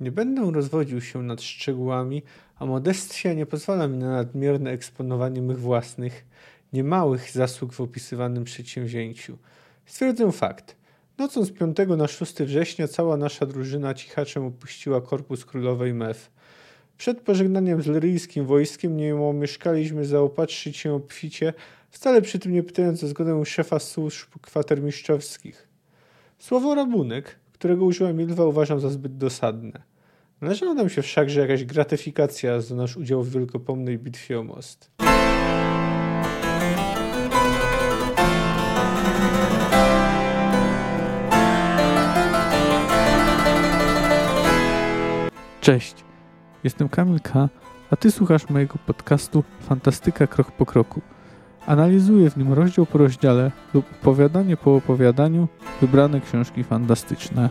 Nie będę rozwodził się nad szczegółami, a modestia nie pozwala mi na nadmierne eksponowanie mych własnych, niemałych zasług w opisywanym przedsięwzięciu. Stwierdzę fakt. Nocą z 5 na 6 września cała nasza drużyna cichaczem opuściła korpus królowej Mef. Przed pożegnaniem z lyryjskim wojskiem nie omieszkaliśmy zaopatrzyć się obficie, wcale przy tym nie pytając o zgodę szefa służb kwatermistrzowskich. Słowo rabunek, którego użyła Milwa, uważam za zbyt dosadne. Należała nam się wszakże jakaś gratyfikacja za nasz udział w wielkopomnej bitwie o most. Cześć, jestem Kamil K., a ty słuchasz mojego podcastu Fantastyka Krok po Kroku. Analizuję w nim rozdział po rozdziale lub opowiadanie po opowiadaniu wybrane książki fantastyczne.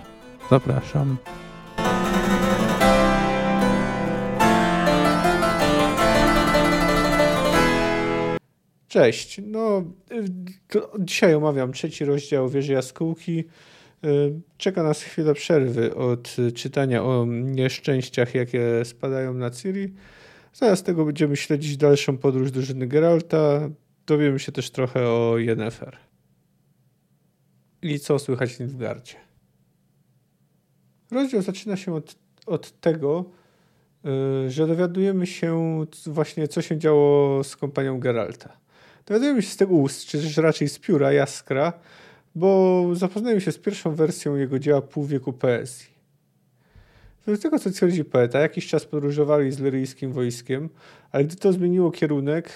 Zapraszam. Cześć. No, y, dzisiaj omawiam trzeci rozdział Wieży Jaskółki. Y, czeka nas chwila przerwy od czytania o nieszczęściach, jakie spadają na Ciri. Zamiast tego będziemy śledzić dalszą podróż drużyny Geralta. Dowiemy się też trochę o Yennefer. I co słychać w Nilfgaardzie. Rozdział zaczyna się od, od tego, y, że dowiadujemy się właśnie, co się działo z kompanią Geralta. Dowiadujemy się z tego ust, czy też raczej z pióra Jaskra, bo zapoznajemy się z pierwszą wersją jego dzieła Pół wieku poezji. Z tego, co twierdzi poeta, jakiś czas podróżowali z lyryjskim wojskiem, ale gdy to zmieniło kierunek,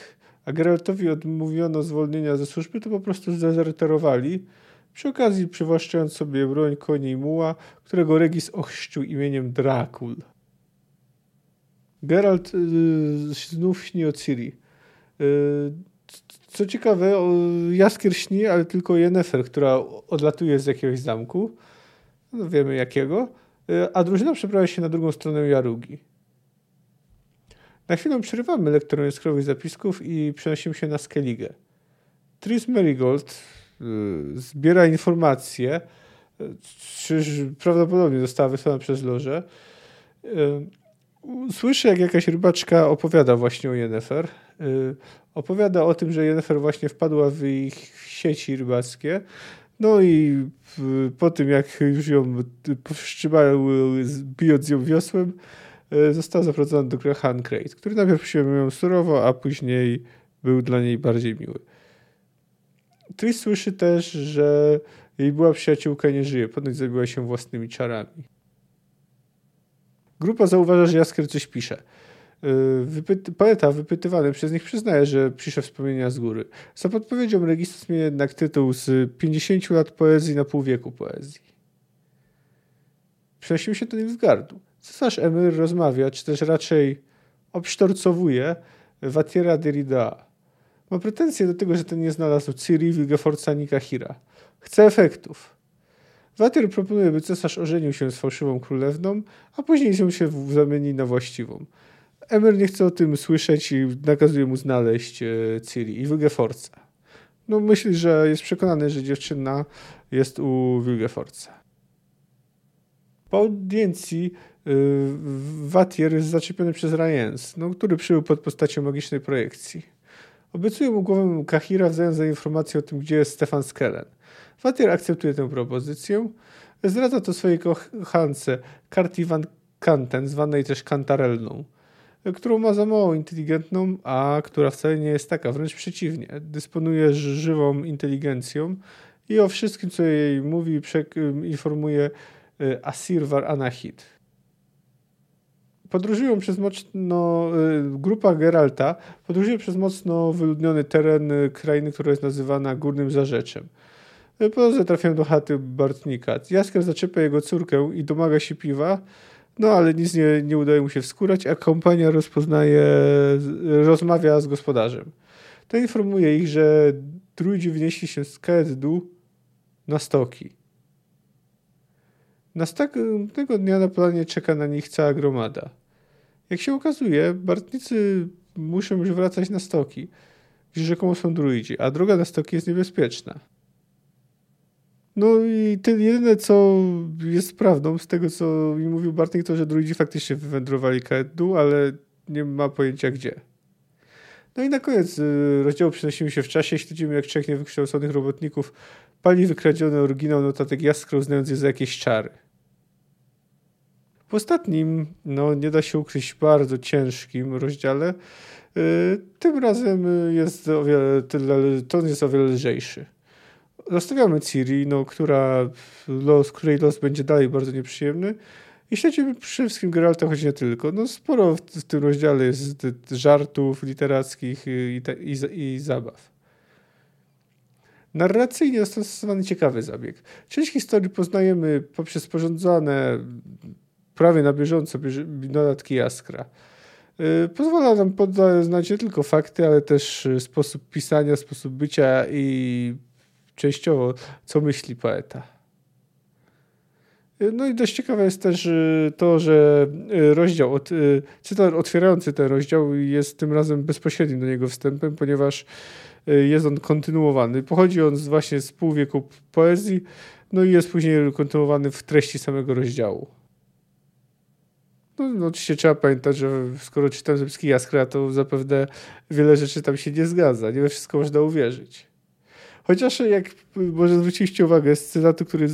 a Geraltowi odmówiono zwolnienia ze służby, to po prostu zdezerterowali, przy okazji przywłaszczając sobie broń, konie i muła, którego Regis ochrzcił imieniem Drakul. Geralt yy, znów śni o Ciri. Yy, co ciekawe, Jaskier śni, ale tylko Yennefer, która odlatuje z jakiegoś zamku. No wiemy jakiego. Y, a drużyna przeprawia się na drugą stronę Jarugi. Na chwilę przerywamy lekturę jaskrowych zapisków i przenosimy się na Skellige. Tris Merigold y, zbiera informacje, czyż prawdopodobnie została wysłana przez Loże. Y, słyszy, jak jakaś rybaczka opowiada właśnie o Yennefer. Opowiada o tym, że Yennefer właśnie wpadła w ich sieci rybackie. No i po tym, jak już ją powstrzymał, bijąc ją wiosłem, e, został zaprowadzony do króla Hancrate, który najpierw przyjął ją surowo, a później był dla niej bardziej miły. Tris słyszy też, że jej była przyjaciółka nie żyje, ponoć zabiła się własnymi czarami. Grupa zauważa, że Jaskier coś pisze. Y, wypy poeta wypytywany przez nich przyznaje, że pisze wspomnienia z góry. Za podpowiedzią Registus zmienia jednak tytuł z 50 lat poezji na pół wieku poezji. Przenosimy się do Nilfgaardu. Cesarz Emir rozmawia, czy też raczej obsztorcowuje Watiera Derrida. Ma pretensje do tego, że ten nie znalazł Ciri, Wilgefortza ani Kahira. Chce efektów. Watier proponuje, by cesarz ożenił się z fałszywą królewną, a później ją się zamieni na właściwą. Emer nie chce o tym słyszeć i nakazuje mu znaleźć e, Ciri i Wilgefortza. No myśli, że jest przekonany, że dziewczyna jest u Wilgefortza. Po audiencji Watier jest zaczepiony przez Ryans, no, który przybył pod postacią magicznej projekcji. Obiecuje mu głowę Kahira w zamian za informację o tym, gdzie jest Stefan Skellen. Watier akceptuje tę propozycję. Zdradza to swojej kochance Carty Van Kanten, zwanej też Kantarelną którą ma za mało inteligentną, a która wcale nie jest taka, wręcz przeciwnie. Dysponuje żywą inteligencją i o wszystkim, co jej mówi, informuje y, Asirwar Anahit. Podróżują przez mocno, y, grupa Geralta podróżuje przez mocno wyludniony teren y, krainy, która jest nazywana Górnym Zarzeczem. Po drodze trafiają do chaty Bartnika. Jaskier zaczepia jego córkę i domaga się piwa, no ale nic nie, nie udaje mu się wskórać, a kompania rozpoznaje, rozmawia z gospodarzem. To informuje ich, że druidzi wnieśli się z Kaeddu na stoki. Następnego dnia na planie czeka na nich cała gromada. Jak się okazuje, Bartnicy muszą już wracać na stoki, gdzie rzekomo są druidzi, a droga na stoki jest niebezpieczna. No i ty, jedyne, co jest prawdą z tego, co mi mówił Bartek, to, że druidzi faktycznie wywędrowali Kaedu, ale nie ma pojęcia gdzie. No i na koniec y, rozdziału przenosimy się w czasie, śledzimy jak trzech niewykształconych robotników pali wykradziony oryginał notatek jaskra, uznając je za jakieś czary. W ostatnim, no nie da się ukryć, bardzo ciężkim rozdziale, yy, tym razem jest o wiele, ton jest o wiele lżejszy. Zostawiamy Ciri, no, która los, której los będzie dalej bardzo nieprzyjemny i śledzimy przede wszystkim Geralta, choć nie tylko. No, sporo w, w tym rozdziale jest żartów literackich i, i, i zabaw. Narracyjnie zastosowany ciekawy zabieg. Część historii poznajemy poprzez sporządzane prawie na bieżąco dodatki Jaskra. Y, pozwala nam poznać nie tylko fakty, ale też sposób pisania, sposób bycia i częściowo co myśli poeta. Y, no i dość ciekawe jest też y, to, że rozdział, od, cytat otwierający ten rozdział jest tym razem bezpośrednim do niego wstępem, ponieważ Y, jest on kontynuowany. Pochodzi on właśnie z półwieku poezji, no i jest później kontynuowany w treści samego rozdziału. No, no oczywiście trzeba pamiętać, że skoro czytam Zepski Jaskra, to zapewne wiele rzeczy tam się nie zgadza. Nie we wszystko można uwierzyć. Chociaż jak może zwróciliście uwagę z cytatu, który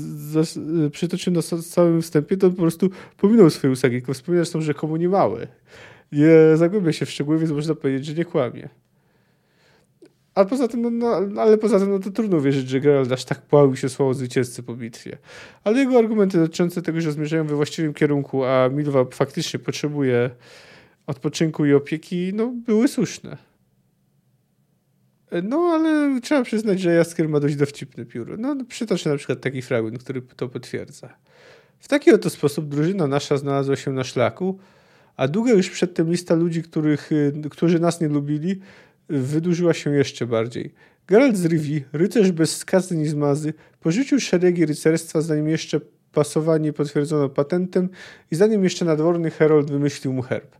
przytoczył na całym wstępie, to po prostu pominął swoje usagi, tylko wspomina zresztą, że komu nie mały. Nie zagłębia się w szczegóły, więc można powiedzieć, że nie kłamie. Ale poza tym, no, no, ale poza tym no, to trudno wierzyć, że Geralt aż tak pławił się słowo zwycięzcy po bitwie. Ale jego argumenty dotyczące tego, że zmierzają we właściwym kierunku, a Milwa faktycznie potrzebuje odpoczynku i opieki, no, były słuszne. No, ale trzeba przyznać, że Jaskier ma dość dowcipny pióro. No, przytoczę na przykład taki fragment, który to potwierdza. W taki oto sposób drużyna nasza znalazła się na szlaku, a długo już przedtem lista ludzi, których, którzy nas nie lubili, wydłużyła się jeszcze bardziej. Geralt z Rivi, rycerz bez skazy ni zmazy, porzucił szeregi rycerstwa, zanim jeszcze pasowanie potwierdzono patentem i zanim jeszcze nadworny herold wymyślił mu herb.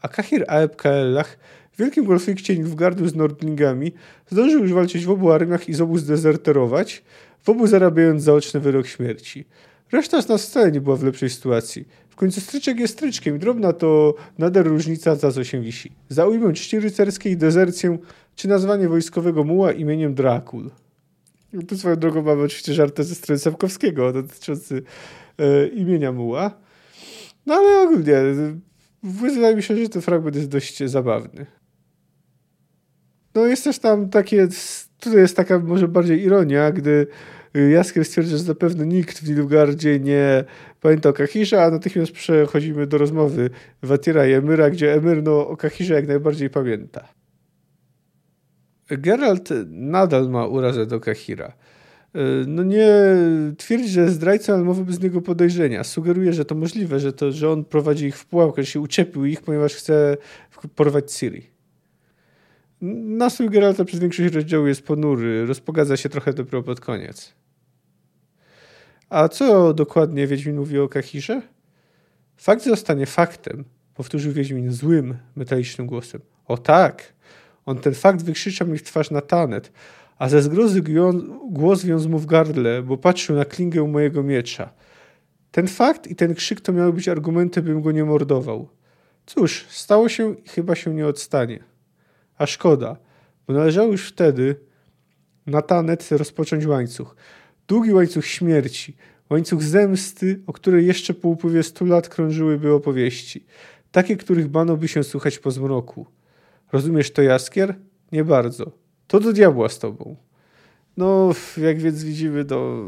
A Kahir Aeb Kaellach, wielkim konflikcie Nilfgaardu z Nordlingami, zdążył już walczyć w obu armiach i z obu zdezerterować, w obu zarabiając zaoczny wyrok śmierci. Reszta z nas wcale nie była w lepszej sytuacji. W końcu stryczek jest stryczkiem drobna to nader różnica, za co się wisi. Za ujmę czci rycerskiej, dezercję czy nazwanie wojskowego muła imieniem Drakul. Tu swoją drogą mamy oczywiście żartę ze strony Sapkowskiego dotyczący e, imienia muła. No ale ogólnie wydaje mi się, że ten fragment jest dość zabawny. No jest też tam takie, tutaj jest taka może bardziej ironia, gdy Jaskier stwierdza, że zapewne nikt w Nilfgaardzie nie pamięta o Kahirze, a natychmiast przechodzimy do rozmowy Watira i Emyra, gdzie Emyr no, o Kahirze jak najbardziej pamięta. Geralt nadal ma urazę do Kahira. No nie twierdzi, że jest zdrajcą, ale mowa bez niego podejrzenia. Sugeruje, że to możliwe, że, to, że on prowadzi ich w pułapkę, że się uczepił ich, ponieważ chce porwać Ciri. Nastrój Geralta przez większość rozdziału jest ponury, rozpogadza się trochę dopiero pod koniec. A co dokładnie Wiedźmin mówi o Kahirze? Fakt zostanie faktem, powtórzył Wiedźmin złym, metalicznym głosem. O tak! On ten fakt wykrzyczał mi w twarz na tanet, a ze zgrozy głos wiązł mu w gardle, bo patrzył na klingę mojego miecza. Ten fakt i ten krzyk to miały być argumenty, bym go nie mordował. Cóż, stało się i chyba się nie odstanie. A szkoda, bo należało już wtedy na tanet rozpocząć łańcuch. Długi łańcuch śmierci, łańcuch zemsty, o której jeszcze po upływie stu lat krążyłyby opowieści. Takie, których bano by się słuchać po zmroku. Rozumiesz to, Jaskier? Nie bardzo. To do diabła z tobą. No, jak więc widzimy, to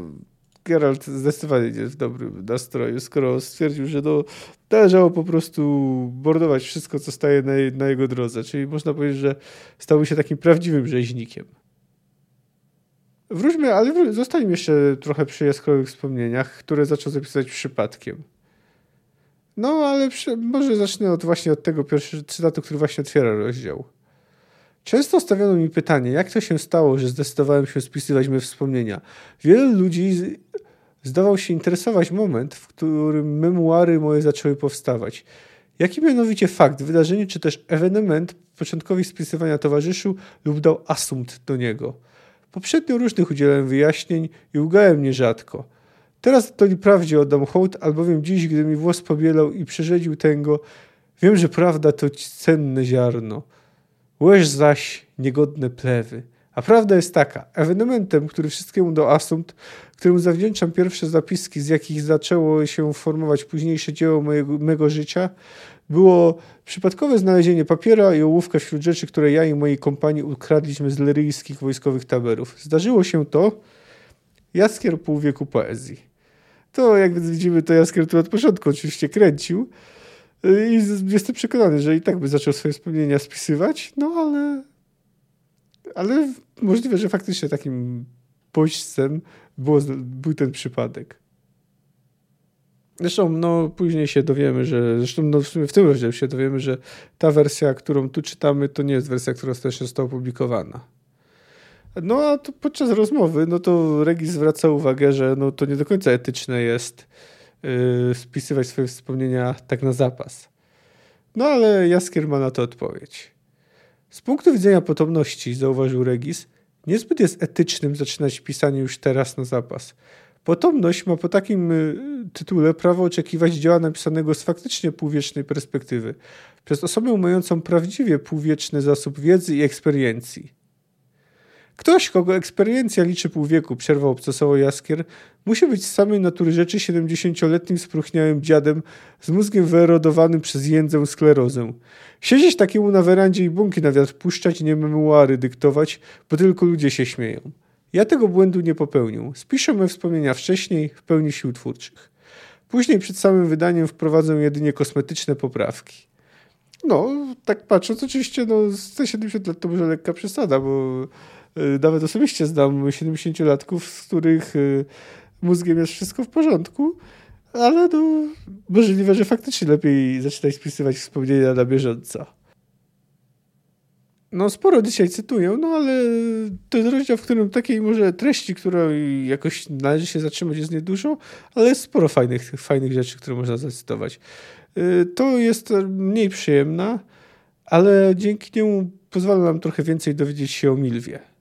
Geralt zdecydowanie nie w dobrym nastroju, skoro stwierdził, że no, należało po prostu bordować wszystko, co staje na, na jego drodze. Czyli można powiedzieć, że stał się takim prawdziwym rzeźnikiem. Wróćmy, ale zostańmy jeszcze trochę przy jaskrowych wspomnieniach, które zaczął zapisywać przypadkiem. No, ale może zacznę od właśnie od tego pierwszego cytatu, który właśnie otwiera rozdział. Często stawiano mi pytanie, jak to się stało, że zdecydowałem się spisywać moje wspomnienia. Wielu ludzi zdawał się interesować moment, w którym memuary moje zaczęły powstawać. Jaki mianowicie fakt, wydarzenie czy też ewenement początkowi spisywania towarzyszył lub dał asumpt do niego – Poprzednio różnych udzielałem wyjaśnień i ugałem nierzadko. Teraz to prawdzie oddam hołd, albowiem dziś, gdy mi włos pobielał i przerzedził tęgo, wiem, że prawda to cenne ziarno. Łeż zaś niegodne plewy. A prawda jest taka, ewenementem, który wszystkiemu do asumpt, któremu zawdzięczam pierwsze zapiski, z jakich zaczęło się formować późniejsze dzieło mojego, życia, było przypadkowe znalezienie papiera i ołówka wśród rzeczy, które ja i moi kompanii ukradliśmy z leryjskich wojskowych taberów. Zdarzyło się to Jaskier pół wieku poezji. To jak widzimy, to Jaskier tu od początku oczywiście kręcił i jestem przekonany, że i tak by zaczął swoje wspomnienia spisywać, no ale ale możliwe, że faktycznie takim bodźcem było, był ten przypadek. Zresztą no, później się dowiemy, że zresztą no, w, w tym rozdziale się dowiemy, że ta wersja, którą tu czytamy, to nie jest wersja, która też została opublikowana. No a podczas rozmowy, no to Regis zwraca uwagę, że no, to nie do końca etyczne jest yy, spisywać swoje wspomnienia tak na zapas. No ale Jaskier ma na to odpowiedź. Z punktu widzenia potomności, zauważył Regis, niezbyt jest etycznym zaczynać pisanie już teraz na zapas. Potomność ma po takim y, tytule prawo oczekiwać dzieła napisanego z faktycznie półwiecznej perspektywy, przez osobę mającą prawdziwie półwieczny zasób wiedzy i eksperiencji. Ktoś, kogo eksperiencja liczy pół wieku, przerwał obcesowo Jaskier, musi być z samej natury rzeczy siedemdziesięcioletnim spróchniałym dziadem z mózgiem wyerodowanym przez jędzę sklerozę. Siedzieć takiemu na werandzie i bunki na wiatr puszczać nie memuary dyktować, bo tylko ludzie się śmieją. Ja tego błędu nie popełnił. Spiszę me wspomnienia wcześniej, w pełni sił twórczych. Później przed samym wydaniem wprowadzę jedynie kosmetyczne poprawki. No, tak patrząc, oczywiście no, te 70 lat to może lekka przesada, bo nawet osobiście znam 70-latków, z których y, mózgiem jest wszystko w porządku, ale no, możliwe, że faktycznie lepiej zaczynać spisywać wspomnienia na bieżąco. No sporo dzisiaj cytuję, no ale to jest rozdział, w którym takiej może treści, która jakoś należy się zatrzymać jest niedużo, ale jest sporo fajnych, fajnych rzeczy, które można zacytować. Y, to jest mniej przyjemna, ale dzięki niemu pozwala nam trochę więcej dowiedzieć się o Milwie.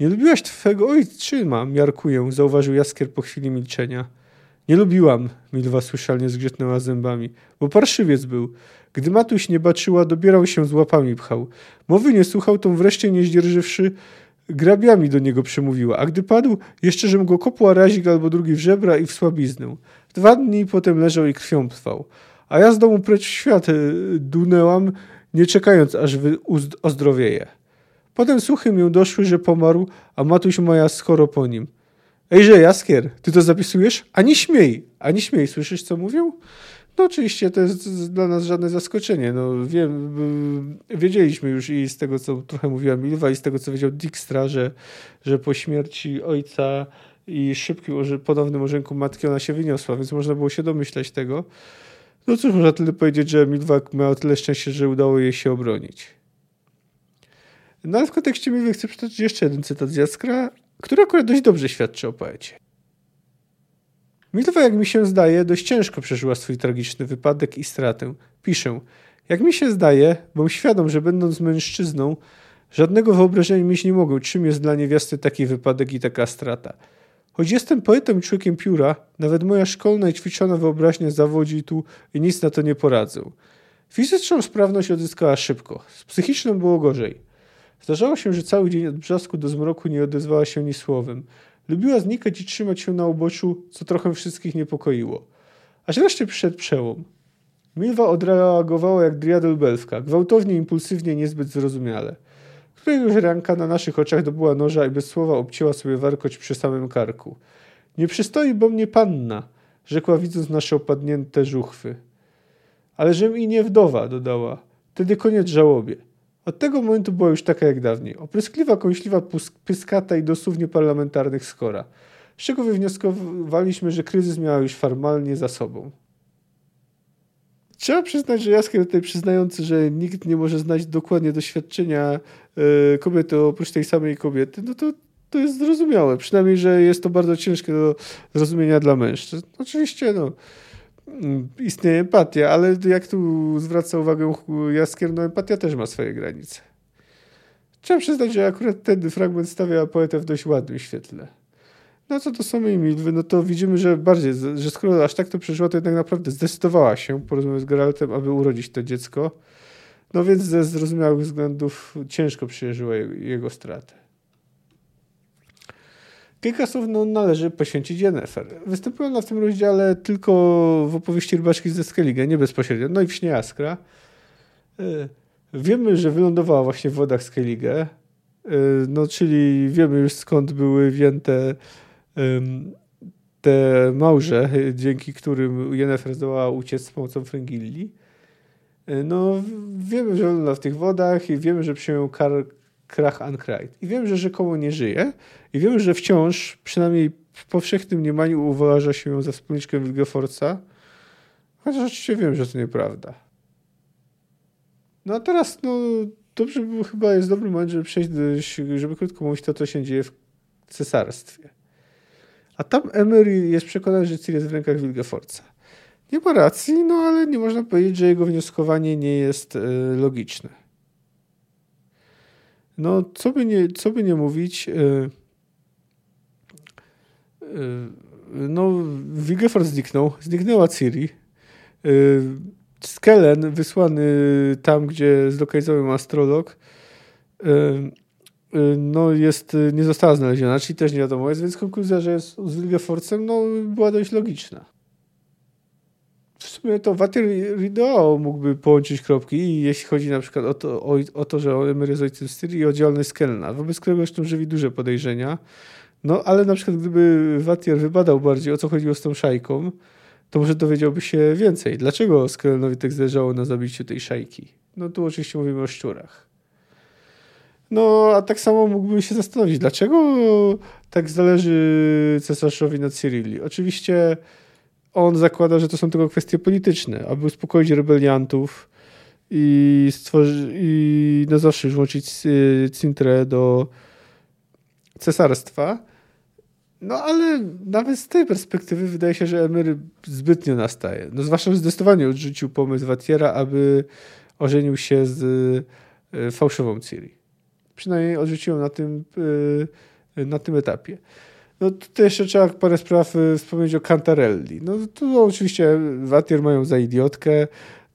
Nie lubiłaś twego ojczyma, miarkuję, zauważył Jaskier po chwili milczenia. Nie lubiłam, Milwa słyszalnie zgrzytnęła zębami, bo parszywiec był. Gdy matuś nie baczyła, dobierał się z łapami pchał. Mowy nie słuchał, tą wreszcie nie zdzierżywszy, grabiami do niego przemówiła, a gdy padł, jeszcze żem go kopła razik albo drugi w żebra i w słabiznę. Dwa dni potem leżał i krwią trwał. A ja z domu precz w świat e, dunęłam, nie czekając, aż ozdrowieje. Potem słuchy mię doszły, że pomarł, a matuś moja skoro po nim. Ejże, Jaskier, ty to zapisujesz? Ani śmiej, ani śmiej. Słyszysz, co mówią? No oczywiście to jest dla nas żadne zaskoczenie. No, wiem, wiedzieliśmy już i z tego, co trochę mówiła Milwa i z tego, co wiedział Dijkstra, że, że po śmierci ojca i szybkim ponownym orzenku matki ona się wyniosła, więc można było się domyślać tego. No cóż, można tyle powiedzieć, że Milwa miała tyle szczęścia, że udało jej się obronić. No ale w kontekście Milwy chcę przeczytać jeszcze jeden cytat z Jaskra, który akurat dość dobrze świadczy o poecie. Milwa, jak mi się zdaje, dość ciężko przeżyła swój tragiczny wypadek i stratę. Piszę, jak mi się zdaje, bym świadom, że będąc mężczyzną, żadnego wyobrażenia mieć nie mogę, czym jest dla niewiasty taki wypadek i taka strata. Choć jestem poetą i człowiekiem pióra, nawet moja szkolna i ćwiczona wyobraźnia zawodzi tu i nic na to nie poradzę. Fizyczną sprawność odzyskała szybko, z psychiczną było gorzej. Zdarzało się, że cały dzień od brzasku do zmroku nie odezwała się ni słowem. Lubiła znikać i trzymać się na uboczu, co trochę wszystkich niepokoiło. Aż wreszcie przyszedł przełom. Milwa odreagowała jak driadel belska, gwałtownie, impulsywnie, niezbyt zrozumiale. Któregoś ranka na naszych oczach dobyła noża i bez słowa obcięła sobie warkoć przy samym karku. Nie przystoi bo mnie panna, rzekła widząc nasze opadnięte żuchwy. Ale żem i nie wdowa, dodała. Wtedy koniec żałobie. Od tego momentu była już taka jak dawniej. Opryskliwa, kąśliwa, pyskata i dosłownie parlamentarnych skora. Z czego wywnioskowaliśmy, że kryzys miała już formalnie za sobą. Trzeba przyznać, że Jaskier tutaj przyznający, że nikt nie może znać dokładnie doświadczenia y, kobiety oprócz tej samej kobiety, no to, to jest zrozumiałe. Przynajmniej, że jest to bardzo ciężkie do zrozumienia dla mężczyzn. Oczywiście, no istnieje empatia, ale jak tu zwraca uwagę Jaskier, no empatia też ma swoje granice. Trzeba przyznać, że akurat ten fragment stawia poetę w dość ładnym świetle. No co do samej Milwy, no to widzimy, że bardziej, że skoro aż tak to przeżyła, to jednak naprawdę zdecydowała się porozmawiać z Geraltem, aby urodzić to dziecko. No więc ze zrozumiałych względów ciężko przyjeżyła jego, jego stratę. Kilka słów no, należy poświęcić Jennefer. Występuje ona w tym rozdziale tylko w opowieści Rybaczki ze Skellige, nie bezpośrednio, no i w Śnie Jaskra. E, wiemy, że wylądowała właśnie w wodach Skellige, e, no czyli wiemy już skąd były wzięte te małże, dzięki którym Jennefer zdołała uciec z pomocą Frengilli. E, no, wiemy, że ona w tych wodach i wiemy, że przyjął kar Krach Ankrait. I wiem, że rzekomo nie żyje i wiem, że wciąż, przynajmniej w powszechnym mniemaniu, uważa się ją za wspólniczkę Wilgefortza, chociaż oczywiście wiem, że to nieprawda. No a teraz, no, dobrze by chyba jest dobry moment, żeby przejść, do, żeby krótko mówić to, co się dzieje w cesarstwie. A tam Emery jest przekonany, że Ciri jest w rękach Wilgefortza. Nie ma racji, no ale nie można powiedzieć, że jego wnioskowanie nie jest y, logiczne. No, co by nie, co by nie mówić, yy, yy, no, Wigefort zniknął, zniknęła Ciri. Yy, Skellen wysłany tam, gdzie zlokalizował astrolog, no jest, nie została znaleziona, czyli też nie wiadomo jest, więc konkluzja, że jest z Wilgeforcem, no była dość logiczna w sumie to Watir Rideo mógłby połączyć kropki, jeśli chodzi na przykład o to, o, o to że Emery jest ojcem Styrii i o działalność Skelna, wobec którego zresztą żywi duże podejrzenia. No ale na przykład gdyby Watier wybadał bardziej o co chodziło z tą szajką, to może dowiedziałby się więcej. Dlaczego Skelnowi tak zależało na zabiciu tej szajki? No tu oczywiście mówimy o szczurach. No, a tak samo mógłbym się zastanowić, dlaczego tak zależy cesarzowi na Cyrilli. Oczywiście on zakłada, że to są tylko kwestie polityczne, aby uspokoić rebeliantów i, i na zawsze włączyć Cintrę do cesarstwa. No ale nawet z tej perspektywy wydaje się, że Emery zbytnio nastaje. No zwłaszcza, że zdecydowanie odrzucił pomysł Watiera, aby ożenił się z e, fałszową Ciri. Przynajmniej odrzucił na tym, e, na tym etapie. No tutaj jeszcze trzeba parę spraw y, wspomnieć o Cantarelli. No to oczywiście Watier mają za idiotkę.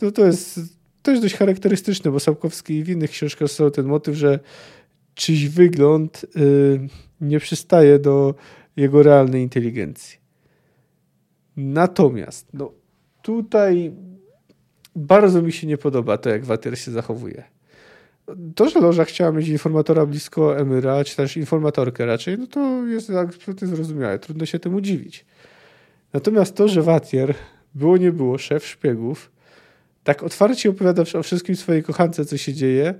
No to jest też dość charakterystyczne, bo Sapkowski w innych książkach stosował ten motyw, że czyś wygląd y, nie przystaje do jego realnej inteligencji. Natomiast no, tutaj bardzo mi się nie podoba to, jak Watier się zachowuje to, że Loża chciała mieć informatora blisko Emyra, czy też informatorkę raczej, no to jest absolutnie zrozumiałe. Trudno się temu dziwić. Natomiast to, że Watier, było nie było, szef szpiegów, tak otwarcie opowiada o wszystkim swojej kochance, co się dzieje,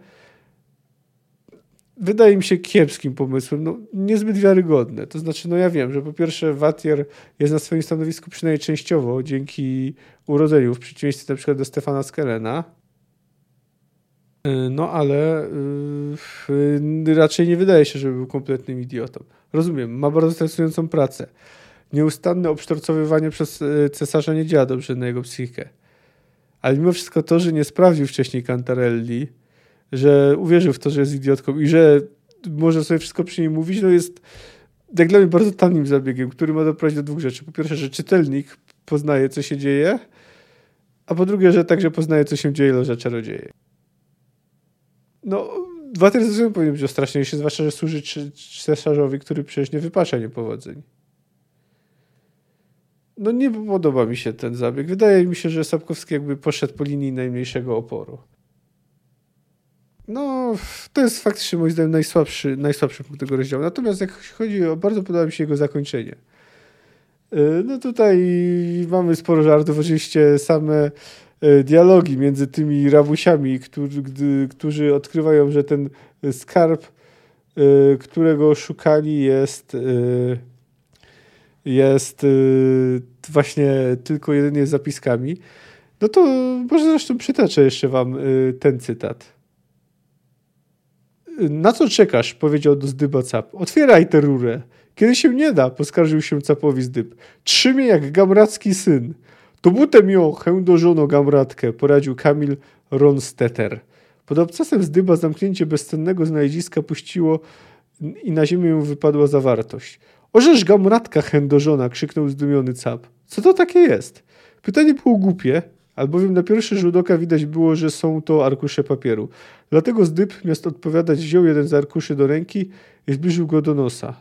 wydaje mi się kiepskim pomysłem, no, niezbyt wiarygodne. To znaczy, no ja wiem, że po pierwsze Watier jest na swoim stanowisku przynajmniej częściowo dzięki urodzeniu, w przeciwieństwie na przykład do Stefana Skelena, no ale yy, raczej nie wydaje się, żeby był kompletnym idiotą. Rozumiem, ma bardzo stresującą pracę. Nieustanne obsztorcowywanie przez y, cesarza nie działa dobrze na jego psychikę. Ale mimo wszystko to, że nie sprawdził wcześniej Cantarelli, że uwierzył w to, że jest idiotką i że może sobie wszystko przy niej mówić, no jest jak dla mnie bardzo tanim zabiegiem, który ma doprowadzić do dwóch rzeczy. Po pierwsze, że czytelnik poznaje, co się dzieje, a po drugie, że także poznaje, co się dzieje loża czarodzieje. No, dwa teryzmy powinien być ostraszniejszy, zwłaszcza, że służy cesarzowi, który przecież nie wypacza niepowodzeń. No nie podoba mi się ten zabieg. Wydaje mi się, że Sapkowski jakby poszedł po linii najmniejszego oporu. No, to jest faktycznie moim zdaniem najsłabszy, najsłabszy punkt tego rozdziału. Natomiast jak chodzi o, bardzo podoba mi się jego zakończenie. Y, no tutaj mamy sporo żartów, oczywiście same dialogi między tymi rabusiami, którzy, którzy odkrywają, że ten skarb, e, którego szukali, jest, e, jest właśnie tylko jedynie zapiskami. No to może zresztą przytaczę jeszcze wam ten cytat. Na co czekasz? powiedział do zdyba cap. Otwieraj tę rurę. Kiedy się nie da, poskarżył się capowi zdyb. Trzymie jak gamracki syn. To butem ją, chędożono gamratkę, poradził Kamil Ronstetter. Pod obcasem zdyba zamknięcie bezcennego znaleziska puściło i na ziemię wypadła zawartość. Orzesz gamratka chędożona, krzyknął zdumiony cap. Co to takie jest? Pytanie było głupie, albowiem na pierwszy rzut oka widać było, że są to arkusze papieru. Dlatego zdyb, miast odpowiadać, wziął jeden z arkuszy do ręki i zbliżył go do nosa.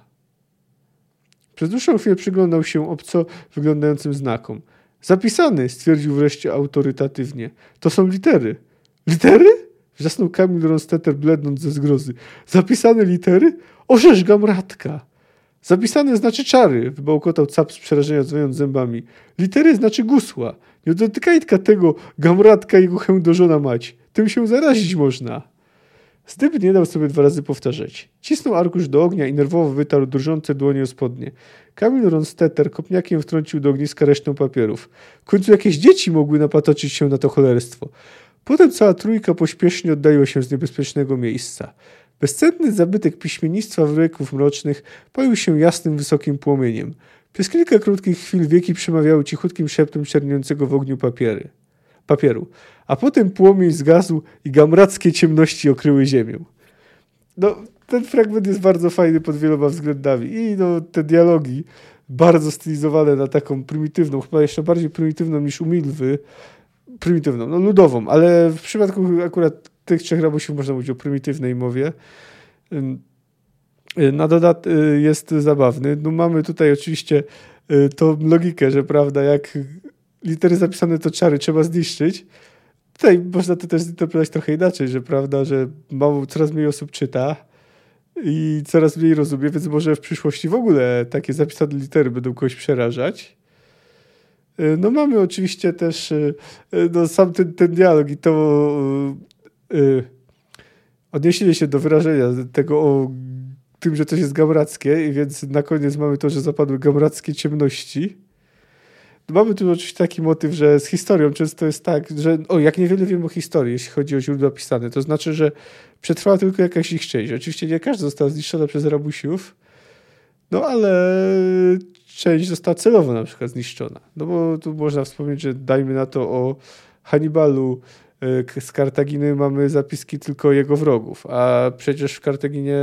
Przez dłuższą chwilę przyglądał się obco wyglądającym znakom. Zapisany, stwierdził wreszcie autorytatywnie. To są litery. Litery? Wrzasnął Kamil Ronstetter, blednąc ze zgrozy. Zapisane litery? Orzesz gamratka! Zapisane znaczy czary, wybełkotał cap z przerażenia, dzwoniąc zębami. Litery znaczy gusła. Nie dotykaj tego gamratka jego chędożona mać. Tym się zarazić można. Zdyb nie dał sobie dwa razy powtarzać. Cisnął arkusz do ognia i nerwowo wytarł drżące dłonie o spodnie. Kamil Ronstetter kopniakiem wtrącił do ogniska resztę papierów. W końcu jakieś dzieci mogły napatoczyć się na to cholerstwo. Potem cała trójka pośpiesznie oddaliła się z niebezpiecznego miejsca. Bezcenny zabytek piśmiennictwa wieków mrocznych palił się jasnym, wysokim płomieniem. Przez kilka krótkich chwil wieki przemawiały cichutkim szeptem czerniącego w ogniu papiery, papieru, a potem płomień zgasł i gamrackie ciemności okryły ziemię. No, ten fragment jest bardzo fajny pod wieloma względami i no, te dialogi bardzo stylizowane na taką prymitywną, chyba jeszcze bardziej prymitywną niż umilwy, prymitywną, no ludową, ale w przypadku akurat tych trzech rabusiów można mówić o prymitywnej mowie. Na dodat y, jest zabawny. No mamy tutaj oczywiście y, tą logikę, że prawda, jak litery zapisane to czary trzeba zniszczyć. Tutaj można to też zinterpretować trochę inaczej, że prawda, że mało, coraz mniej osób czyta i coraz mniej rozumie, więc może w przyszłości w ogóle takie zapisane litery będą kogoś przerażać. Y, no mamy oczywiście też no, sam ten, ten dialog i to y, odnieśli się do wyrażenia tego o tym, że coś jest gamrackie i więc na koniec mamy to, że zapadły gamrackie ciemności. Mamy tu oczywiście taki motyw, że z historią często jest tak, że o, jak niewiele wiemy o historii, jeśli chodzi o źródła pisane, to znaczy, że przetrwała tylko jakaś ich część. Oczywiście nie każda została zniszczona przez rabusiów, no ale część została celowo na przykład zniszczona. No bo tu można wspomnieć, że dajmy na to o Hannibalu, Y, z Kartaginy mamy zapiski tylko jego wrogów, a przecież w Kartaginie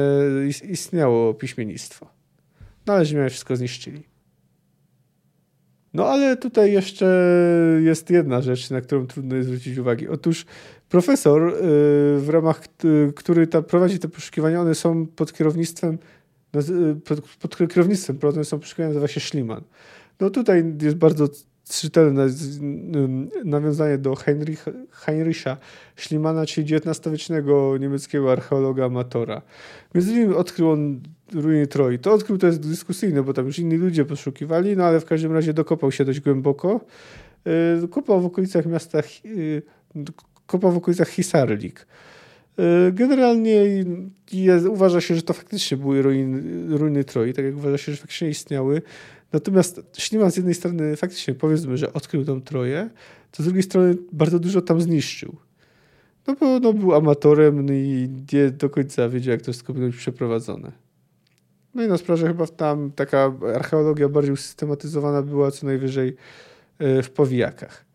istniało piśmiennictwo. No ale Rzymianie wszystko zniszczyli. No ale tutaj jeszcze jest jedna rzecz, na którą trudno jest zwrócić uwagę. Otóż profesor, y, w ramach który ta, prowadzi te poszukiwania, one są pod kierownictwem pod, pod kierownictwem prowadzone są poszukiwania, nazywa się Schliemann. No tutaj jest bardzo czytelne nawiązanie do Heinrich, Heinricha Schliemana, czyli XIX-wiecznego niemieckiego archeologa amatora. Między innymi odkrył on ruiny Troi. To odkrył to jest dyskusyjne, bo tam już inni ludzie poszukiwali, no ale w każdym razie dokopał się dość głęboko. Y, kopał w okolicach miasta, y, kopał w okolicach Hisarlik. Y, generalnie jest, uważa się, że to faktycznie były ruiny, ruiny Troi, tak jak uważa się, że faktycznie istniały. Natomiast Schliemann z jednej strony faktycznie powiedzmy, że odkrył tą Troję, to z drugiej strony bardzo dużo tam zniszczył. No bo no, był amatorem no i nie do końca wiedział, jak to wszystko być przeprowadzone. No i na sprawę chyba tam taka archeologia bardziej usystematyzowana była co najwyżej e, w powijakach.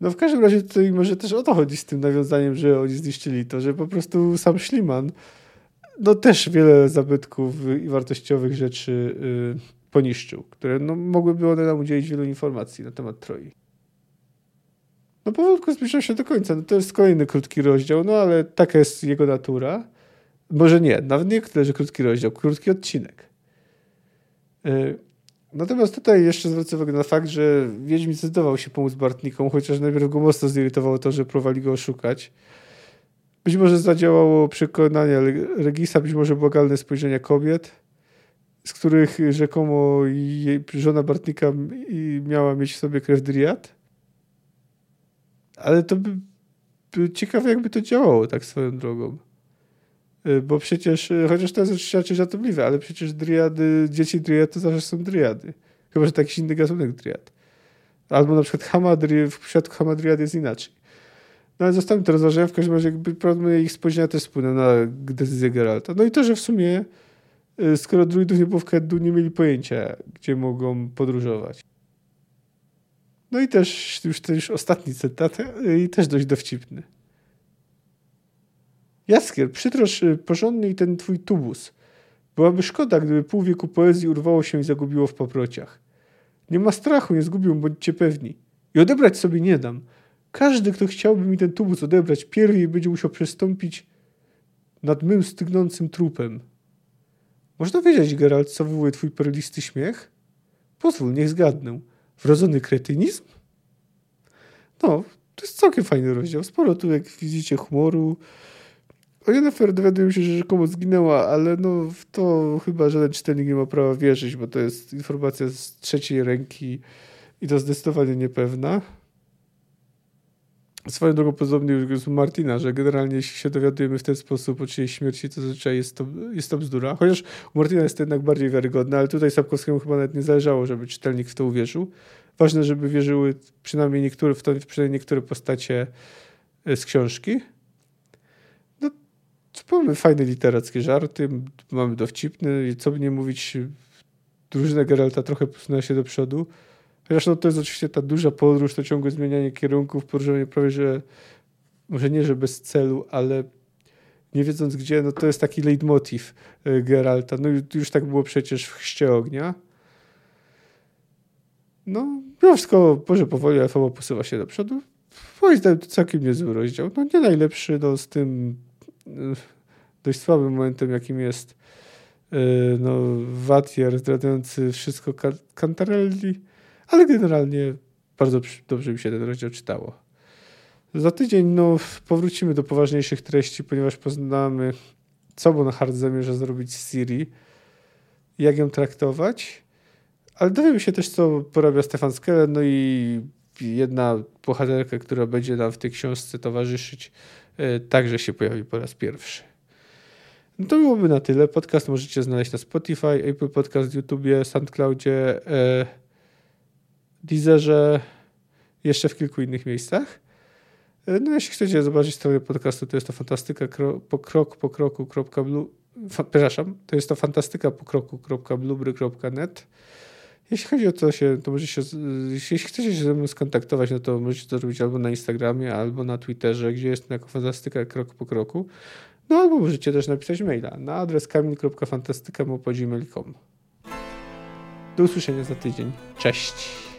No w każdym razie tutaj może też o to chodzi z tym nawiązaniem, że oni zniszczyli to, że po prostu sam Schliemann no też wiele zabytków i wartościowych rzeczy y, poniszczył, które no, mogłyby one nam udzielić wielu informacji na temat Troi. No powolutku zbliżam się do końca. No, to jest kolejny krótki rozdział, no ale taka jest jego natura. Może nie, nawet nie tyle, że krótki rozdział, krótki odcinek. Yy. Natomiast tutaj jeszcze zwrócę uwagę na fakt, że Wiedźmin zdecydował się pomóc Bartnikom, chociaż najpierw go mocno zirytowało to, że próbowali go oszukać. Być może zadziałało przekonanie Regisa, być może błagalne spojrzenia kobiet z których rzekomo jej żona Bartnika miała mieć w sobie krew Dryad. Ale to by, by ciekawe, jakby to działało tak swoją drogą. Y, bo przecież, y, chociaż to jest oczywiście żartobliwe, ale przecież dryady, dzieci dryad to zawsze są dryady. Chyba, że to jakiś inny gatunek dryad. Albo na przykład hamadry, w przypadku hamadryad jest inaczej. No ale zostawiam to rozważenia, w każdym razie jakby prawdopodobnie ich spojrzenia też wpłynęły na decyzję Geralta. No i to, że w sumie skoro druidów nie było w Keddu, nie mieli pojęcia, gdzie mogą podróżować. No i też już, też ostatni cytat y, i też dość dowcipny. Jaskier, przytrosz y, porządny i ten twój tubus. Byłaby szkoda, gdyby pół wieku poezji urwało się i zagubiło w paprociach. Nie ma strachu, nie zgubią, bądźcie pewni. I odebrać sobie nie dam. Każdy, kto chciałby mi ten tubus odebrać, pierwej będzie musiał przestąpić nad mym stygnącym trupem. Można wiedzieć, Geralt, co wywołuje twój perlisty śmiech? Pozwól, niech zgadnę. Wrodzony kretynizm? No, to jest całkiem fajny rozdział. Sporo tu, jak widzicie, humoru. O Jennifer dowiaduję się, że rzekomo zginęła, ale no w to chyba żaden czytelnik nie ma prawa wierzyć, bo to jest informacja z trzeciej ręki i to zdecydowanie niepewna. Swoją drogą podobnie jest u Martina, że generalnie jeśli się dowiadujemy w ten sposób o czyjejś śmierci, to zazwyczaj jest to, jest to bzdura. Chociaż u Martina jest to jednak bardziej wiarygodne, ale tutaj Sapkowskiemu chyba nawet nie zależało, żeby czytelnik w to uwierzył. Ważne, żeby wierzyły przynajmniej niektóre, w to, przynajmniej niektóre postacie e, z książki. No, mamy fajne literackie żarty, mamy dowcipny, co by nie mówić, drużyna Geralta trochę posunęła się do przodu. Chociaż no, to jest oczywiście ta duża podróż, to ciągłe zmienianie kierunków, podróżowanie prawie, że może nie, że bez celu, ale nie wiedząc gdzie, no to jest taki leitmotiv e, Geralta. No już tak było przecież w Chrzcie Ognia. No, mimo wszystko, może powoli, fabuła posuwa się do przodu. Moim zdaniem to całkiem niezły rozdział. No nie najlepszy, no z tym e, dość słabym momentem, jakim jest e, no, Watier zdradzający wszystko Cantarelli ale generalnie bardzo dobrze mi się ten rozdział czytało. Za tydzień no, powrócimy do poważniejszych treści, ponieważ poznamy, co Bonhart zamierza zrobić z Siri, jak ją traktować, ale dowiemy się też, co porabia Stefan Skellen, no i jedna bohaterka, która będzie nam w tej książce towarzyszyć, e, także się pojawi po raz pierwszy. No to byłoby na tyle. Podcast możecie znaleźć na Spotify, Apple Podcast, YouTube, SoundCloudzie, e, Deezerze, jeszcze w kilku innych miejscach. E, no jeśli chcecie zobaczyć stronę podcastu, to jest to fantastyka po krok po kroku. Blue, fa, przepraszam, to jest to fantastyka po kroku.blubry.net. Jeśli chodzi o to się, to możecie, jeśli chcecie się ze mną skontaktować, no to możecie to zrobić albo na Instagramie, albo na Twitterze, gdzie jest jako fantastyka krok po kroku. No albo możecie też napisać maila na adres kamil.fantastyka.gmail.com Do usłyszenia za tydzień. Cześć!